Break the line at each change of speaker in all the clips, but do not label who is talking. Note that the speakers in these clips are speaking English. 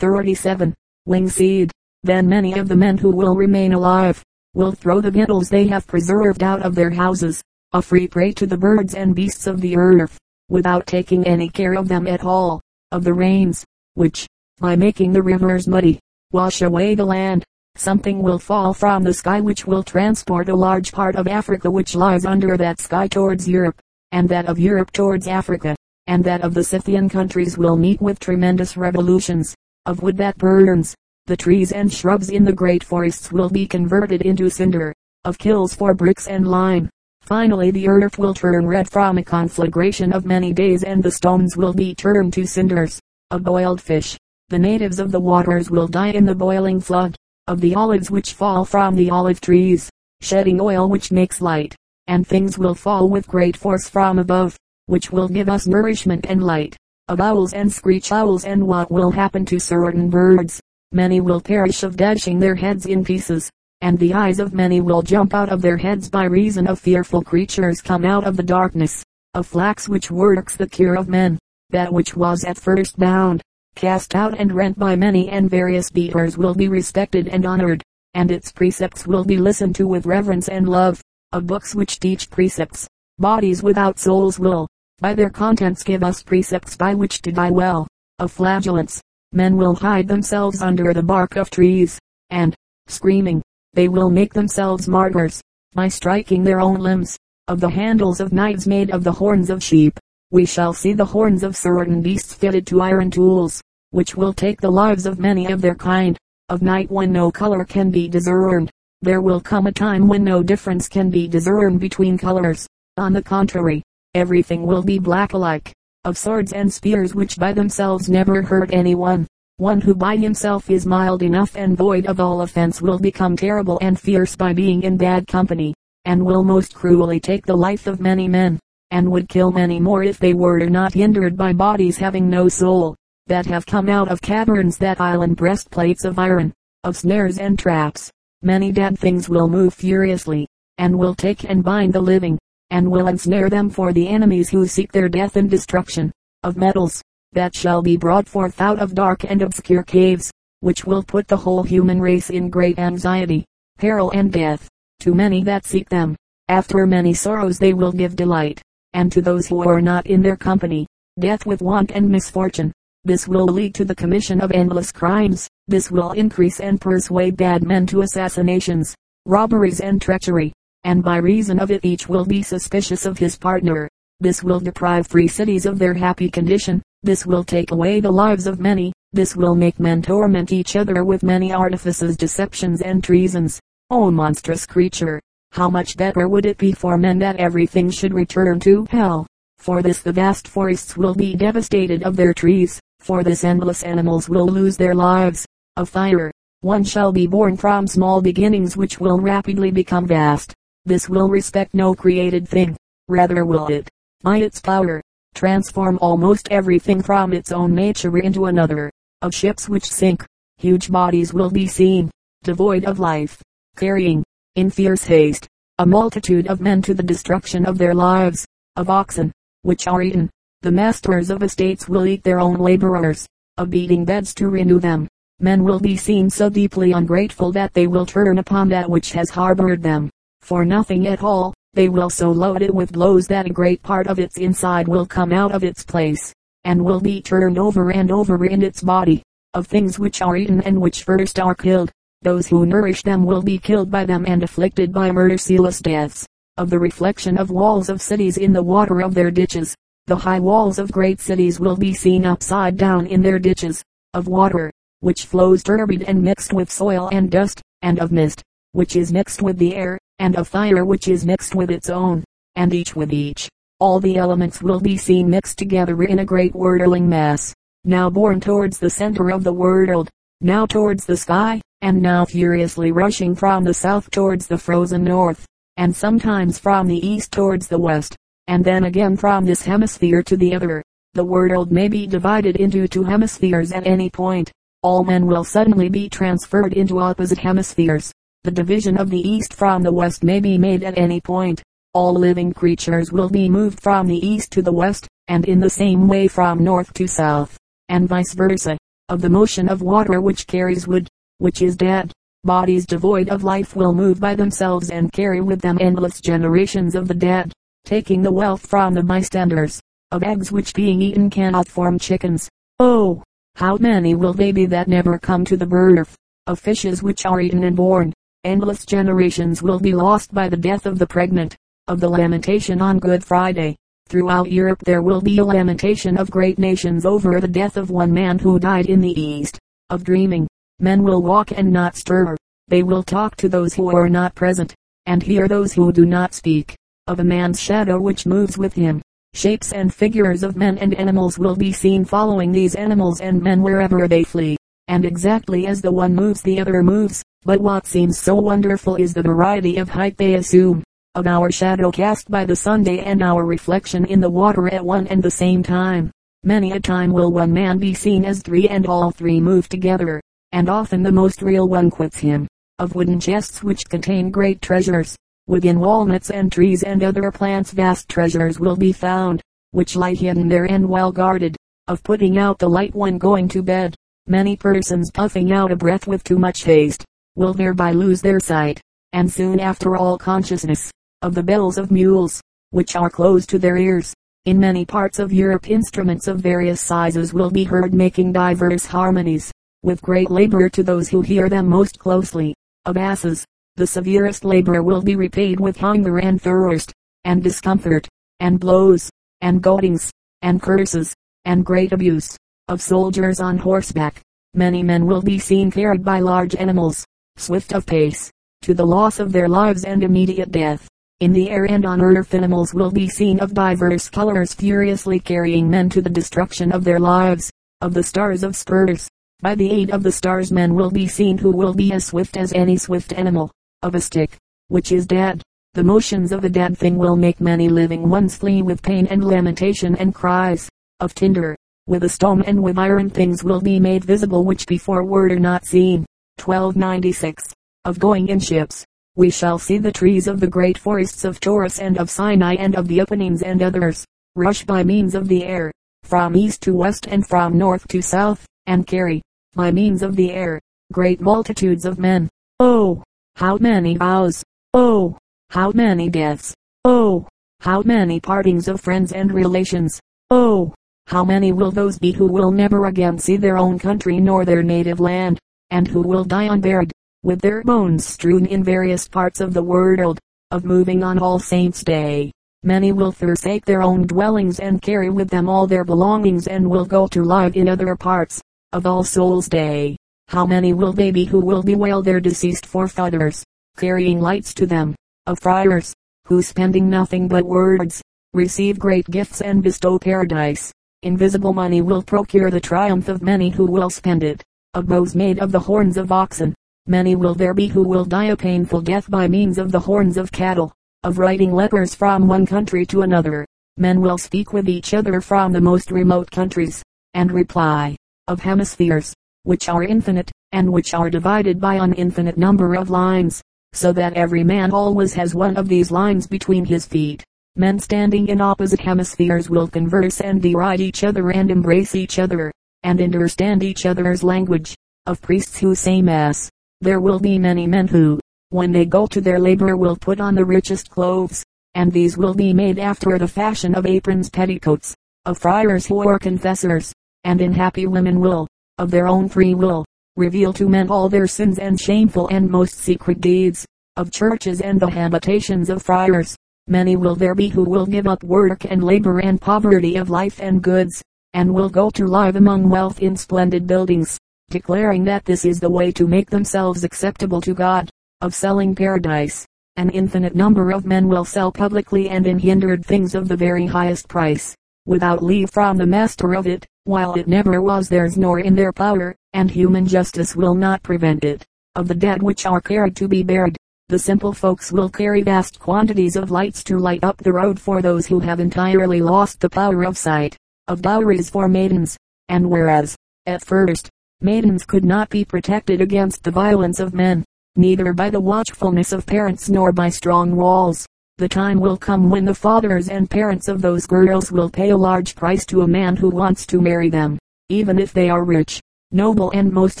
37. Linseed. Then many of the men who will remain alive, will throw the victuals they have preserved out of their houses, a free prey to the birds and beasts of the earth, without taking any care of them at all, of the rains, which, by making the rivers muddy, wash away the land. Something will fall from the sky which will transport a large part of Africa which lies under that sky towards Europe, and that of Europe towards Africa, and that of the Scythian countries will meet with tremendous revolutions, of wood that burns. The trees and shrubs in the great forests will be converted into cinder, of kills for bricks and lime. Finally the earth will turn red from a conflagration of many days and the stones will be turned to cinders, of boiled fish. The natives of the waters will die in the boiling flood, of the olives which fall from the olive trees, shedding oil which makes light, and things will fall with great force from above, which will give us nourishment and light, of owls and screech owls and what will happen to certain birds. Many will perish of dashing their heads in pieces, and the eyes of many will jump out of their heads by reason of fearful creatures come out of the darkness, of flax which works the cure of men, that which was at first bound, cast out and rent by many and various beaters will be respected and honored, and its precepts will be listened to with reverence and love, of books which teach precepts, bodies without souls will, by their contents give us precepts by which to die well, of flagellants, men will hide themselves under the bark of trees, and, screaming, they will make themselves martyrs, by striking their own limbs, of the handles of knives made of the horns of sheep, we shall see the horns of certain beasts fitted to iron tools, which will take the lives of many of their kind. Of night when no color can be discerned, there will come a time when no difference can be discerned between colors. On the contrary, everything will be black alike. Of swords and spears which by themselves never hurt anyone. One who by himself is mild enough and void of all offense will become terrible and fierce by being in bad company, and will most cruelly take the life of many men and would kill many more if they were not hindered by bodies having no soul, that have come out of caverns that island breastplates of iron, of snares and traps. Many dead things will move furiously, and will take and bind the living, and will ensnare them for the enemies who seek their death and destruction, of metals, that shall be brought forth out of dark and obscure caves, which will put the whole human race in great anxiety, peril and death, to many that seek them. After many sorrows they will give delight and to those who are not in their company, death with want and misfortune. This will lead to the commission of endless crimes. This will increase and persuade bad men to assassinations, robberies and treachery. And by reason of it each will be suspicious of his partner. This will deprive free cities of their happy condition. This will take away the lives of many. This will make men torment each other with many artifices, deceptions and treasons. O monstrous creature! How much better would it be for men that everything should return to hell. For this the vast forests will be devastated of their trees. For this endless animals will lose their lives. Of fire, one shall be born from small beginnings which will rapidly become vast. This will respect no created thing. Rather will it, by its power, transform almost everything from its own nature into another. Of ships which sink, huge bodies will be seen, devoid of life, carrying, in fierce haste, a multitude of men to the destruction of their lives, of oxen, which are eaten. The masters of estates will eat their own laborers, of beating beds to renew them. Men will be seen so deeply ungrateful that they will turn upon that which has harbored them, for nothing at all. They will so load it with blows that a great part of its inside will come out of its place, and will be turned over and over in its body, of things which are eaten and which first are killed. Those who nourish them will be killed by them and afflicted by merciless deaths. Of the reflection of walls of cities in the water of their ditches, the high walls of great cities will be seen upside down in their ditches. Of water, which flows turbid and mixed with soil and dust, and of mist, which is mixed with the air, and a fire which is mixed with its own, and each with each. All the elements will be seen mixed together in a great whirling mass, now borne towards the center of the world, now towards the sky, and now furiously rushing from the south towards the frozen north, and sometimes from the east towards the west, and then again from this hemisphere to the other. The world may be divided into two hemispheres at any point. All men will suddenly be transferred into opposite hemispheres. The division of the east from the west may be made at any point. All living creatures will be moved from the east to the west, and in the same way from north to south, and vice versa. of the motion of water which carries wood, which is dead. Bodies devoid of life will move by themselves and carry with them endless generations of the dead, taking the wealth from the bystanders, of eggs which being eaten cannot form chickens. Oh, how many will they be that never come to the birth, of fishes which are eaten and born. Endless generations will be lost by the death of the pregnant, of the lamentation on Good Friday. Throughout Europe there will be a lamentation of great nations over the death of one man who died in the East, of dreaming, Men will walk and not stir. They will talk to those who are not present, and hear those who do not speak. Of a man's shadow which moves with him, shapes and figures of men and animals will be seen following these animals and men wherever they flee. And exactly as the one moves the other moves. But what seems so wonderful is the variety of height they assume. Of our shadow cast by the Sunday and our reflection in the water at one and the same time. Many a time will one man be seen as three and all three move together and often the most real one quits him, of wooden chests which contain great treasures. Within walnuts and trees and other plants vast treasures will be found, which lie hidden there and well guarded, of putting out the light when going to bed. Many persons puffing out a breath with too much haste, will thereby lose their sight, and soon after all consciousness, of the bells of mules, which are close to their ears. In many parts of Europe instruments of various sizes will be heard making diverse harmonies, with great labor to those who hear them most closely. Of asses, the severest labor will be repaid with hunger and thirst, and discomfort, and blows, and goadings, and curses, and great abuse. Of soldiers on horseback, many men will be seen carried by large animals, swift of pace, to the loss of their lives and immediate death. In the air and on earth animals will be seen of divers colors furiously carrying men to the destruction of their lives. Of the stars of spurs, by the aid of the stars men will be seen who will be as swift as any swift animal. Of a stick, which is dead. The motions of a dead thing will make many living ones flee with pain and lamentation and cries. Of tinder, with a stone and with iron things will be made visible which before were not seen. 1296. Of going in ships. We shall see the trees of the great forests of Taurus and of Sinai and of the Apennines and others, rush by means of the air, from east to west and from north to south, and carry, by means of the air, great multitudes of men. Oh, how many vows! Oh, how many deaths! Oh, how many partings of friends and relations! Oh, how many will those be who will never again see their own country nor their native land, and who will die unburied, with their bones strewn in various parts of the world, of moving on All Saints' Day. Many will forsake their own dwellings and carry with them all their belongings and will go to live in other parts of All Souls Day. How many will they be who will bewail their deceased forefathers, carrying lights to them, of friars, who spending nothing but words, receive great gifts and bestow paradise. Invisible money will procure the triumph of many who will spend it. Of bows made of the horns of oxen, many will there be who will die a painful death by means of the horns of cattle. Of riding lepers from one country to another, men will speak with each other from the most remote countries, and reply, of hemispheres, which are infinite, and which are divided by an infinite number of lines, so that every man always has one of these lines between his feet. Men standing in opposite hemispheres will converse and deride each other and embrace each other, and understand each other's language. Of priests who say mass, there will be many men who, when they go to their labor will put on the richest clothes, and these will be made after the fashion of aprons petticoats. Of friars who are confessors, and unhappy women will, of their own free will, reveal to men all their sins and shameful and most secret deeds, of churches and the habitations of friars. Many will there be who will give up work and labor and poverty of life and goods, and will go to live among wealth in splendid buildings, declaring that this is the way to make themselves acceptable to God, of selling paradise. An infinite number of men will sell publicly and in hindered things of the very highest price, without leave from the master of it, while it never was theirs nor in their power, and human justice will not prevent it. Of the dead which are carried to be buried, the simple folks will carry vast quantities of lights to light up the road for those who have entirely lost the power of sight, of dowries for maidens, and whereas, at first, maidens could not be protected against the violence of men, neither by the watchfulness of parents nor by strong walls, the time will come when the fathers and parents of those girls will pay a large price to a man who wants to marry them, even if they are rich. noble and most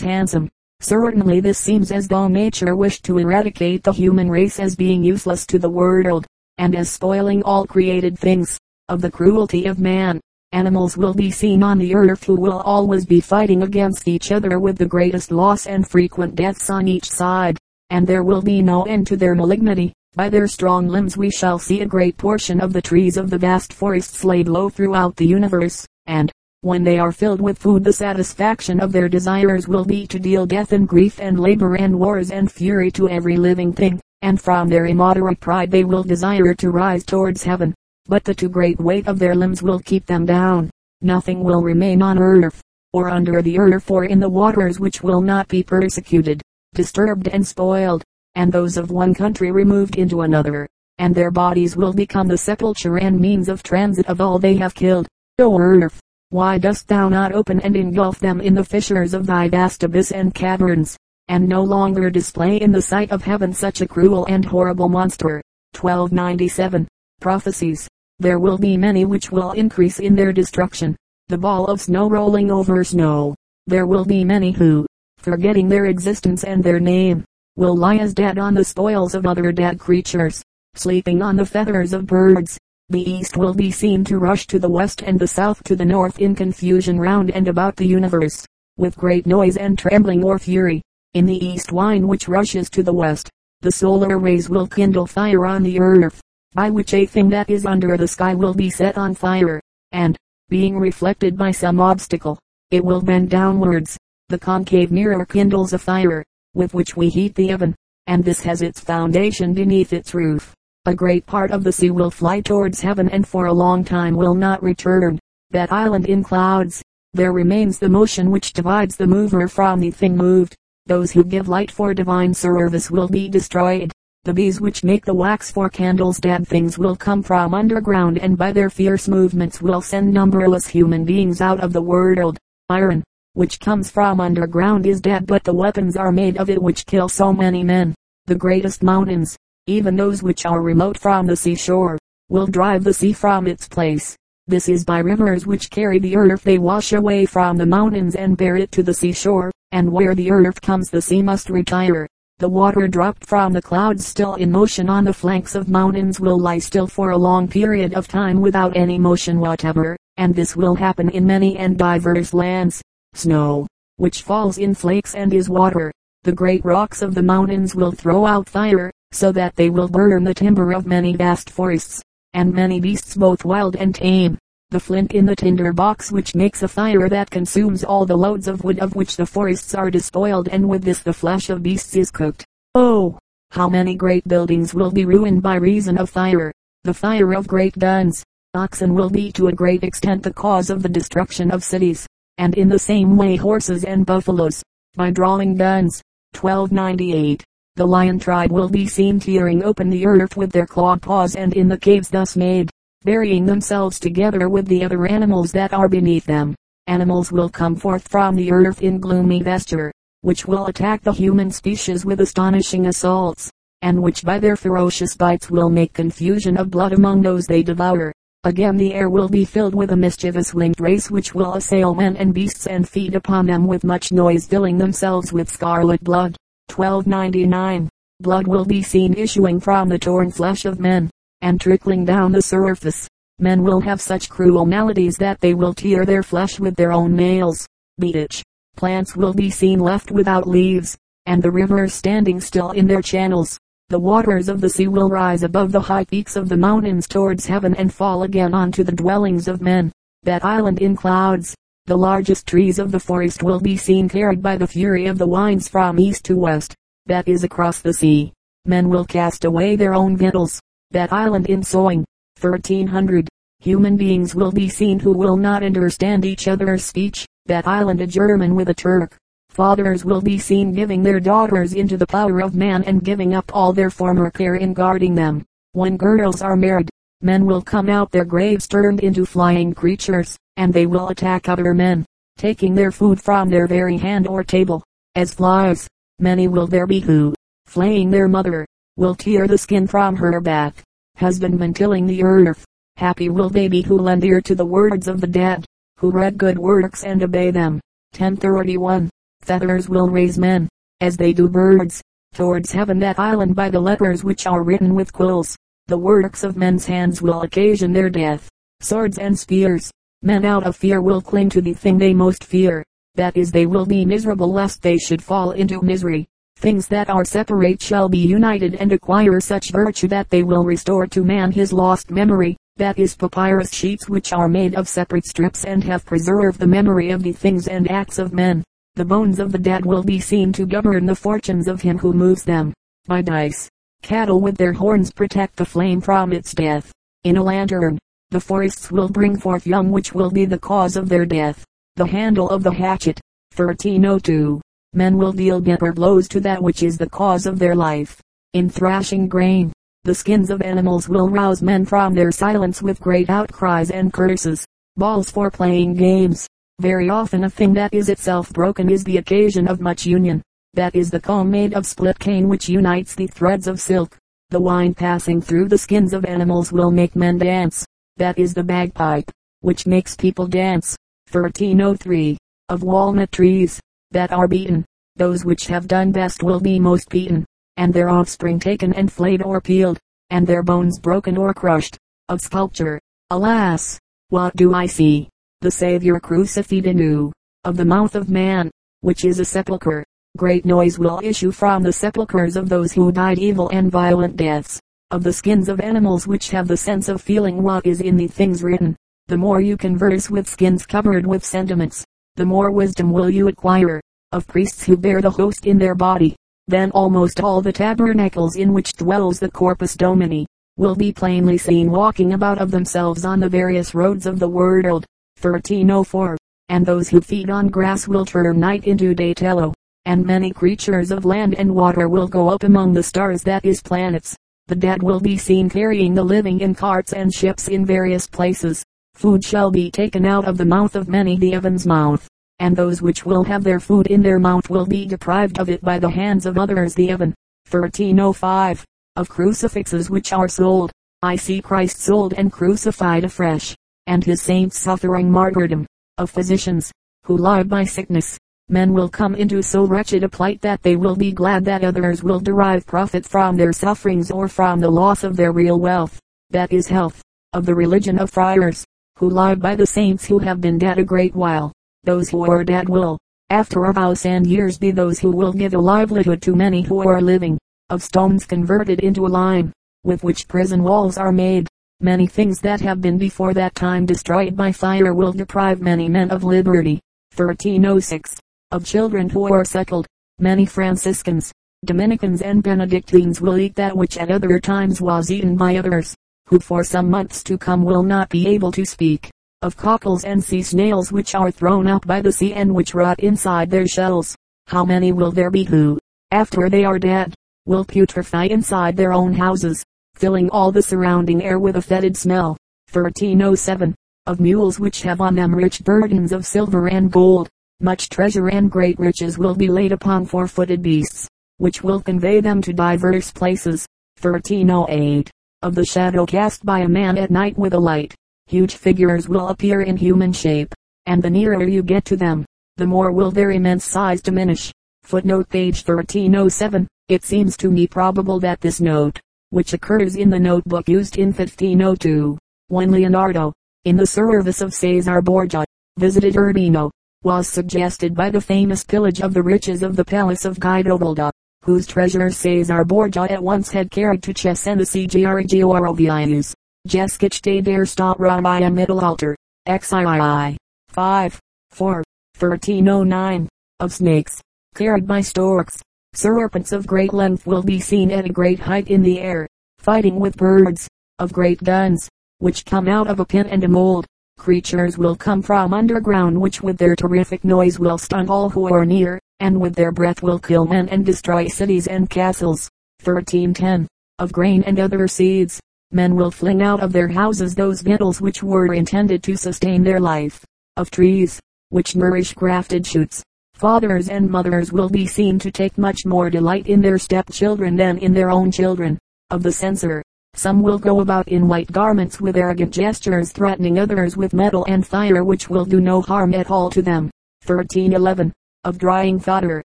handsome. Certainly this seems as though nature wished to eradicate the human race as being useless to the world, and as spoiling all created things. Of the cruelty of man, animals will be seen on the earth who will always be fighting against each other with the greatest loss and frequent deaths on each side, and there will be no end to their malignity. By their strong limbs we shall see a great portion of the trees of the vast forests laid low throughout the universe, and, when they are filled with food the satisfaction of their desires will be to deal death and grief and labor and wars and fury to every living thing, and from their immoderate pride they will desire to rise towards heaven. But the too great weight of their limbs will keep them down. Nothing will remain on earth, or under the earth or in the waters which will not be persecuted, disturbed and spoiled, and those of one country removed into another, and their bodies will become the sepulture and means of transit of all they have killed. O earth! Why dost thou not open and engulf them in the fissures of thy vast abyss and caverns, and no longer display in the sight of heaven such a cruel and horrible monster? 1297. Prophecies. There will be many which will increase in their destruction. The ball of snow rolling over snow. There will be many who, forgetting their existence and their name, will lie as dead on the spoils of other dead creatures, sleeping on the feathers of birds, the east will be seen to rush to the west and the south to the north in confusion round and about the universe, with great noise and trembling or fury. In the east wine which rushes to the west, the solar rays will kindle fire on the earth, by which a thing that is under the sky will be set on fire, and, being reflected by some obstacle, it will bend downwards. The concave mirror kindles a fire, with which we heat the oven, and this has its foundation beneath its roof. A great part of the sea will fly towards heaven and for a long time will not return. That island in clouds, there remains the motion which divides the mover from the thing moved. Those who give light for divine service will be destroyed. The bees which make the wax for candles dead things will come from underground and by their fierce movements will send numberless human beings out of the world. Iron, which comes from underground is dead but the weapons are made of it which kill so many men. The greatest mountains, even those which are remote from the seashore, will drive the sea from its place. This is by rivers which carry the earth they wash away from the mountains and bear it to the seashore, and where the earth comes the sea must retire. The water dropped from the clouds still in motion on the flanks of mountains will lie still for a long period of time without any motion whatever, and this will happen in many and diverse lands. Snow, which falls in flakes and is water, the great rocks of the mountains will throw out fire, so that they will burn the timber of many vast forests, and many beasts both wild and tame. The flint in the tinder box which makes a fire that consumes all the loads of wood of which the forests are despoiled and with this the flesh of beasts is cooked. Oh! How many great buildings will be ruined by reason of fire. The fire of great guns. Oxen will be to a great extent the cause of the destruction of cities, and in the same way horses and buffaloes, by drawing guns. 1298. The lion tribe will be seen tearing open the earth with their clawed paws and in the caves thus made, burying themselves together with the other animals that are beneath them. Animals will come forth from the earth in gloomy vesture, which will attack the human species with astonishing assaults, and which by their ferocious bites will make confusion of blood among those they devour. Again the air will be filled with a mischievous winged race which will assail men and beasts and feed upon them with much noise filling themselves with scarlet blood. 1299. Blood will be seen issuing from the torn flesh of men, and trickling down the surface. Men will have such cruel maladies that they will tear their flesh with their own nails. Beach. Plants will be seen left without leaves, and the rivers standing still in their channels. The waters of the sea will rise above the high peaks of the mountains towards heaven and fall again onto the dwellings of men. That island in clouds, the largest trees of the forest will be seen carried by the fury of the winds from east to west. That is across the sea. Men will cast away their own victuals. That island in sowing. 1300. Human beings will be seen who will not understand each other's speech. That island a German with a Turk. Fathers will be seen giving their daughters into the power of man and giving up all their former care in guarding them. When girls are married, men will come out their graves turned into flying creatures and they will attack other men, taking their food from their very hand or table, as flies. Many will there be who, flaying their mother, will tear the skin from her back. Husbandmen tilling the earth. Happy will they be who lend ear to the words of the dead, who read good works and obey them. 1031. Feathers will raise men, as they do birds, towards heaven that island by the letters which are written with quills. The works of men's hands will occasion their death. Swords and spears. Men out of fear will cling to the thing they most fear. That is they will be miserable lest they should fall into misery. Things that are separate shall be united and acquire such virtue that they will restore to man his lost memory. That is papyrus sheets which are made of separate strips and have preserved the memory of the things and acts of men. The bones of the dead will be seen to govern the fortunes of him who moves them. By dice. Cattle with their horns protect the flame from its death. In a lantern, the forests will bring forth young which will be the cause of their death. The handle of the hatchet. 1302. Men will deal bitter blows to that which is the cause of their life. In thrashing grain, the skins of animals will rouse men from their silence with great outcries and curses. Balls for playing games. Very often a thing that is itself broken is the occasion of much union. That is the comb made of split cane which unites the threads of silk. The wine passing through the skins of animals will make men dance. That is the bagpipe, which makes people dance. 1303. Of walnut trees, that are beaten, those which have done best will be most beaten, and their offspring taken and flayed or peeled, and their bones broken or crushed. Of sculpture, alas, what do I see? the Savior crucified anew, of the mouth of man, which is a sepulchre. Great noise will issue from the sepulchres of those who died evil and violent deaths, of the skins of animals which have the sense of feeling what is in the things written. The more you converse with skins covered with sentiments, the more wisdom will you acquire, of priests who bear the host in their body. Then almost all the tabernacles in which dwells the Corpus Domini, will be plainly seen walking about of themselves on the various roads of the world. 1304, and those who feed on grass will turn night into day tello, and many creatures of land and water will go up among the stars that is planets. The dead will be seen carrying the living in carts and ships in various places. Food shall be taken out of the mouth of many the Evan's mouth, and those which will have their food in their mouth will be deprived of it by the hands of others the Evan. 1305. Of crucifixes which are sold, I see Christ sold and crucified afresh and his saints suffering martyrdom, of physicians, who lie by sickness. Men will come into so wretched a plight that they will be glad that others will derive profit from their sufferings or from the loss of their real wealth. That is health, of the religion of friars, who lie by the saints who have been dead a great while. Those who are dead will, after a thousand years be those who will give a livelihood to many who are living, of stones converted into a lime, with which prison walls are made, Many things that have been before that time destroyed by fire will deprive many men of liberty. 1306. Of children who are suckled, many Franciscans, Dominicans and Benedictines will eat that which at other times was eaten by others, who for some months to come will not be able to speak. Of cockles and sea snails which are thrown up by the sea and which rot inside their shells. How many will there be who, after they are dead, will putrefy inside their own houses? filling all the surrounding air with a fetid smell. 1307. Of mules which have on them rich burdens of silver and gold, much treasure and great riches will be laid upon four-footed beasts, which will convey them to divers places. 1308. Of the shadow cast by a man at night with a light, huge figures will appear in human shape, and the nearer you get to them, the more will their immense size diminish. Footnote page 1307. It seems to me probable that this note, which occurs in the notebook used in 1502, when Leonardo, in the service of Caesar Borgia, visited Urbino, was suggested by the famous pillage of the riches of the palace of Guidobaldo, whose treasure Caesar Borgia at once had carried to Cesena Giorgio Orovius. Geschichte de der Stadt Ramaya Mittelalter, XII. 5, 4, 1309, of snakes, carried by storks, Serpents of great length will be seen at a great height in the air, fighting with birds, of great guns, which come out of a pin and a mold. Creatures will come from underground which with their terrific noise will stun all who are near, and with their breath will kill men and destroy cities and castles. 1310. Of grain and other seeds, men will fling out of their houses those victuals which were intended to sustain their life. Of trees, which nourish grafted shoots, Fathers and mothers will be seen to take much more delight in their stepchildren than in their own children. Of the censer, some will go about in white garments with arrogant gestures threatening others with metal and fire which will do no harm at all to them. 1311. Of drying fodder.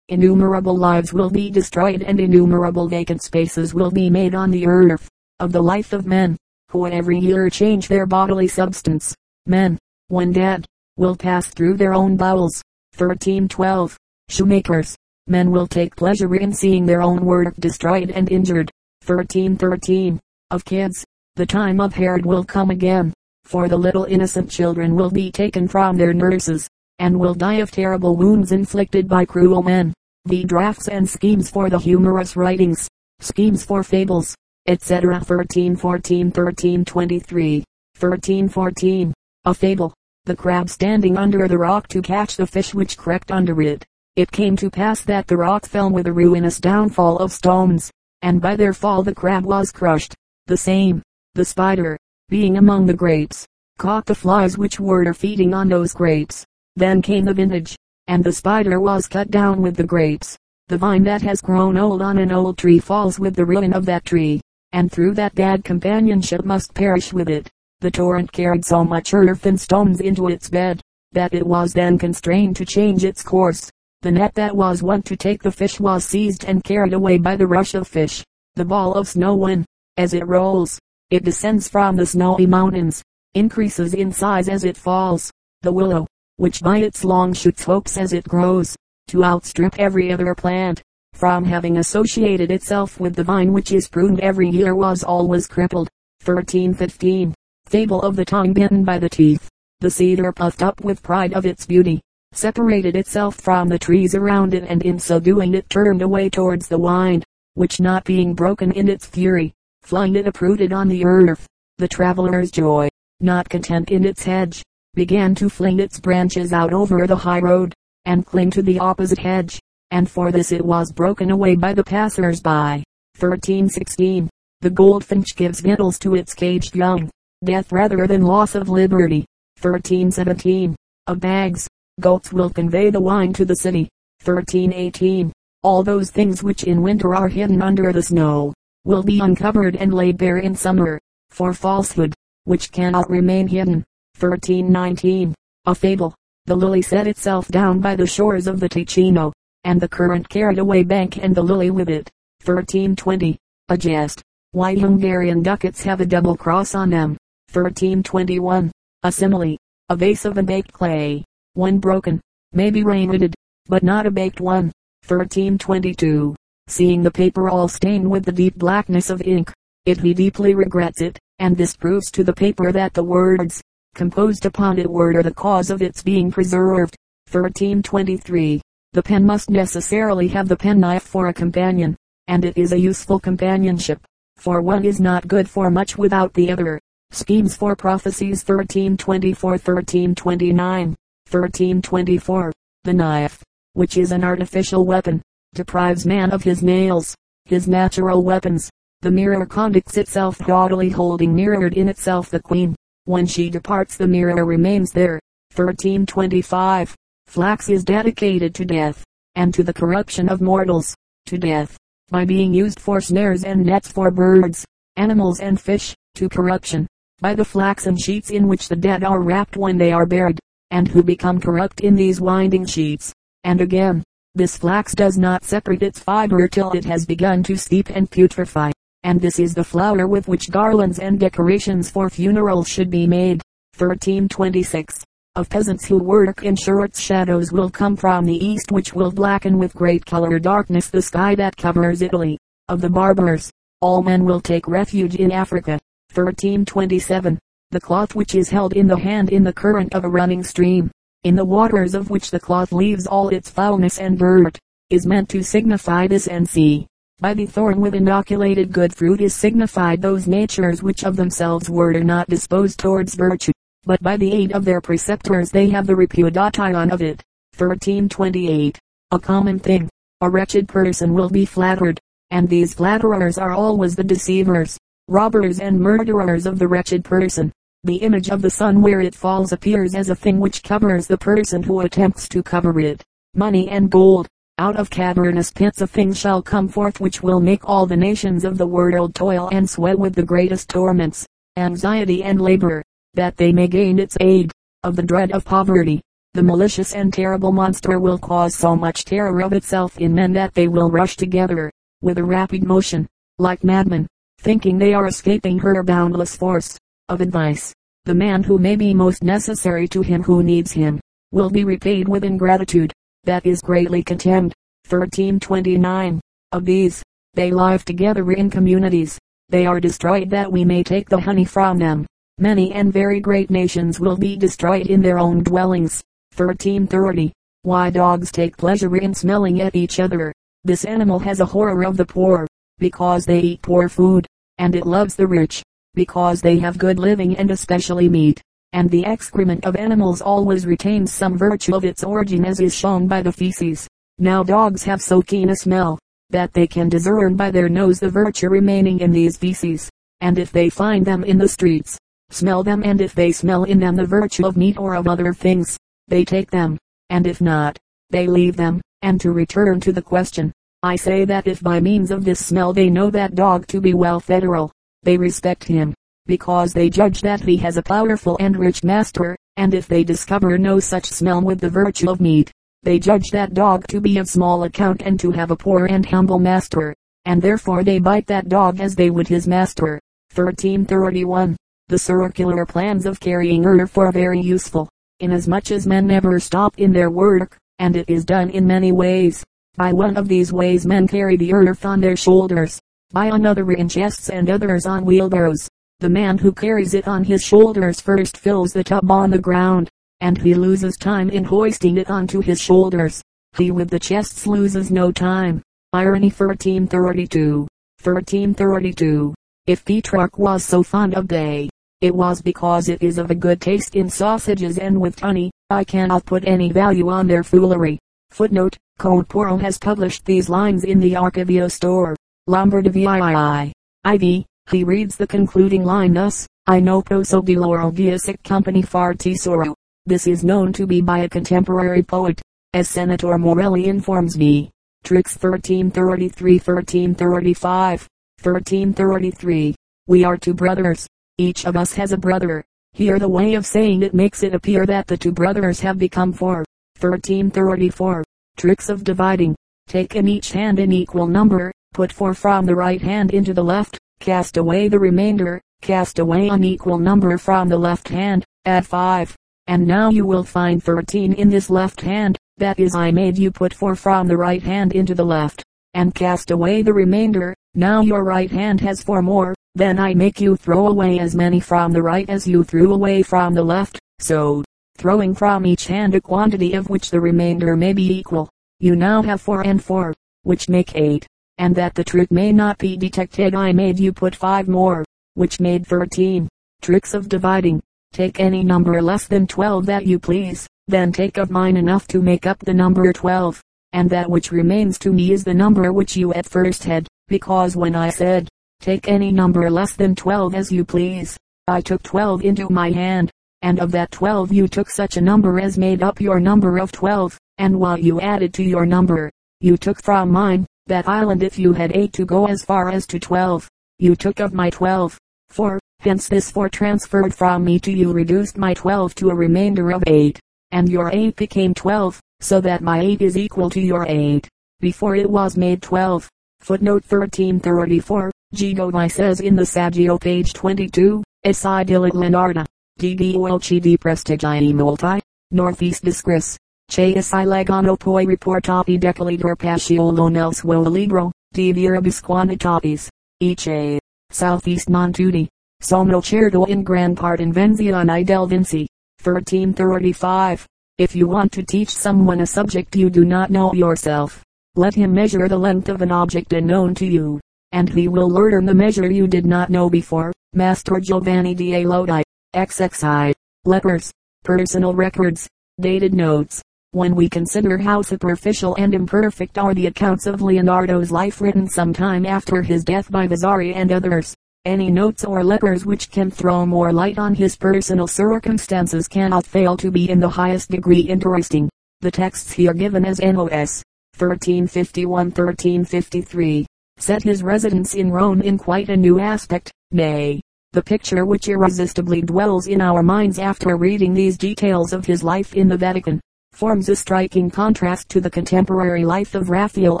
Innumerable lives will be destroyed and innumerable vacant spaces will be made on the earth. Of the life of men, who every year change their bodily substance. Men, when dead, will pass through their own bowels. 1312. Shoemakers. Men will take pleasure in seeing their own work destroyed and injured. 1313. Of kids. The time of Herod will come again, for the little innocent children will be taken from their nurses, and will die of terrible wounds inflicted by cruel men. The drafts and schemes for the humorous writings, schemes for fables, etc. 1314 1323 1314. A fable. The crab standing under the rock to catch the fish which crept under it. It came to pass that the rock fell with a ruinous downfall of stones, and by their fall the crab was crushed. The same, the spider, being among the grapes, caught the flies which were feeding on those grapes. Then came the vintage, and the spider was cut down with the grapes. The vine that has grown old on an old tree falls with the ruin of that tree, and through that bad companionship must perish with it. The torrent carried so much earth and stones into its bed, that it was then constrained to change its course. The net that was wont to take the fish was seized and carried away by the rush of fish. The ball of snow when, as it rolls, it descends from the snowy mountains, increases in size as it falls. The willow, which by its long shoots hopes as it grows, to outstrip every other plant, from having associated itself with the vine which is pruned every year was always crippled. 1315. Fable of the tongue bitten by the teeth. The cedar puffed up with pride of its beauty, separated itself from the trees around it and in so doing it turned away towards the wind, which not being broken in its fury, flung it uprooted on the earth. The traveler's joy, not content in its hedge, began to fling its branches out over the high road, and cling to the opposite hedge, and for this it was broken away by the passers-by. 1316. The goldfinch gives victuals to its caged young. Death rather than loss of liberty. 1317. Of bags. Goats will convey the wine to the city. 1318. All those things which in winter are hidden under the snow, will be uncovered and laid bare in summer. For falsehood, which cannot remain hidden, 1319. A fable. The lily set itself down by the shores of the Ticino, and the current carried away bank and the lily with it. 1320. A jest. Why Hungarian ducats have a double cross on them. 1321. A simile. A vase of unbaked clay. When broken, may be remedied, but not a baked one. 1322. Seeing the paper all stained with the deep blackness of ink, it he deeply regrets it, and this proves to the paper that the words, composed upon it were the cause of its being preserved. 1323. The pen must necessarily have the penknife for a companion, and it is a useful companionship, for one is not good for much without the other. Schemes for prophecies 1324 1329 1324 The knife, which is an artificial weapon, deprives man of his nails, his natural weapons. The mirror conducts itself gaudily holding mirrored in itself the queen, when she departs the mirror remains there. 1325. Flax is dedicated to death, and to the corruption of mortals. To death, by being used for snares and nets for birds, animals and fish. To corruption, by the flaxen sheets in which the dead are wrapped when they are buried, and who become corrupt in these winding sheets. And again, this flax does not separate its fiber till it has begun to steep and putrefy and this is the flower with which garlands and decorations for funerals should be made. 1326. Of peasants who work in short shadows will come from the east which will blacken with great color darkness the sky that covers Italy. Of the barbers, all men will take refuge in Africa. 1327. The cloth which is held in the hand in the current of a running stream, in the waters of which the cloth leaves all its foulness and dirt, is meant to signify this and see. By the thorn with inoculated good fruit is signified those natures which of themselves were not disposed towards virtue, but by the aid of their preceptors they have the repudiation of it. 1328. A common thing. A wretched person will be flattered, and these flatterers are always the deceivers, robbers and murderers of the wretched person. The image of the sun where it falls appears as a thing which covers the person who attempts to cover it. Money and gold, out of cavernous pits of things shall come forth which will make all the nations of the world toil and sweat with the greatest torments, anxiety and labor, that they may gain its aid. Of the dread of poverty, the malicious and terrible monster will cause so much terror of itself in men that they will rush together, with a rapid motion, like madmen, thinking they are escaping her boundless force of advice. The man who may be most necessary to him who needs him, will be repaid with ingratitude, that is greatly contemned. 1329. Of these, they live together in communities. They are destroyed that we may take the honey from them. Many and very great nations will be destroyed in their own dwellings. 1330. Why dogs take pleasure in smelling at each other. This animal has a horror of the poor, because they eat poor food, and it loves the rich, because they have good living and especially meat. And the excrement of animals always retains some virtue of its origin as is shown by the feces. Now dogs have so keen a smell, that they can discern by their nose the virtue remaining in these feces. And if they find them in the streets, smell them and if they smell in them the virtue of meat or of other things, they take them, and if not, they leave them. And to return to the question, I say that if by means of this smell they know that dog to be well federal, they respect him, because they judge that he has a powerful and rich master, and if they discover no such smell with the virtue of meat, they judge that dog to be of small account and to have a poor and humble master, and therefore they bite that dog as they would his master. 1331. The circular plans of carrying earth are very useful, inasmuch as men never stop in their work, and it is done in many ways. By one of these ways men carry the earth on their shoulders, by another in chests and others on wheelbarrows. The man who carries it on his shoulders first fills the tub on the ground, and he loses time in hoisting it onto his shoulders. He with the chests loses no time. Irony 1332. 1332. If Petrarch was so fond of day, it was because it is of a good taste in sausages and with honey. I cannot put any value on their foolery. Footnote, Code has published these lines in the Archivio store. Lombard VII. IV. He reads the concluding line thus, I know proso di loro via sic company far tesoro. This is known to be by a contemporary poet, as Senator Morelli informs me. Tricks 1333-1335. 1333. We are two brothers. Each of us has a brother. Here the way of saying it makes it appear that the two brothers have become four. 1334. Tricks of dividing. Take in each hand an equal number. Put four from the right hand into the left. Cast away the remainder. Cast away an equal number from the left hand. Add five. And now you will find 13 in this left hand, that is I made you put 4 from the right hand into the left, and cast away the remainder, now your right hand has 4 more, then I make you throw away as many from the right as you threw away from the left, so, throwing from each hand a quantity of which the remainder may be equal, you now have 4 and 4, which make 8, and that the trick may not be detected I made you put 5 more, which made 13. Tricks of dividing. Take any number less than 12 that you please, then take of mine enough to make up the number 12, and that which remains to me is the number which you at first had, because when I said, take any number less than 12 as you please, I took 12 into my hand, and of that 12 you took such a number as made up your number of 12, and while you added to your number, you took from mine, that island if you had 8 to go as far as to 12, you took of my 12, for, Hence this 4 transferred from me to you reduced my 12 to a remainder of 8, and your 8 became 12, so that my 8 is equal to your 8, before it was made 12. Footnote 1334, Gigovi says in the Saggio page 22, Essi di Leonarda, di Guelci di Prestigii Multi, Northeast Discris, Che Essi Legano poi riportati decalidor Paciolo nel suo allegro, di Viribus Quantitatis, Eche, Southeast Montudi. Somno certo in gran part invenzione del Vinci. 1335. If you want to teach someone a subject you do not know yourself, let him measure the length of an object unknown to you, and he will learn the measure you did not know before. Master Giovanni da Lodi, XXI. Lepers. Personal records. Dated notes. When we consider how superficial and imperfect are the accounts of Leonardo's life written some time after his death by Vasari and others, any notes or letters which can throw more light on his personal circumstances cannot fail to be in the highest degree interesting. The texts here given as NOS 1351-1353 set his residence in Rome in quite a new aspect, nay, The picture which irresistibly dwells in our minds after reading these details of his life in the Vatican, forms a striking contrast to the contemporary life of Raphael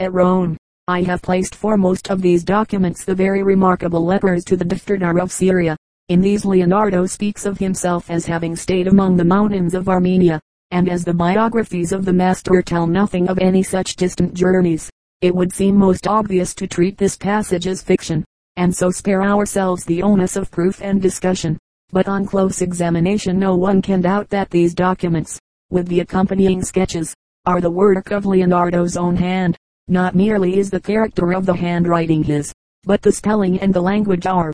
at Rome. I have placed foremost of these documents the very remarkable letters to the Defterdar of Syria. In these Leonardo speaks of himself as having stayed among the mountains of Armenia, and as the biographies of the master tell nothing of any such distant journeys, it would seem most obvious to treat this passage as fiction, and so spare ourselves the onus of proof and discussion. But on close examination no one can doubt that these documents, with the accompanying sketches, are the work of Leonardo's own hand. Not merely is the character of the handwriting his, but the spelling and the language are.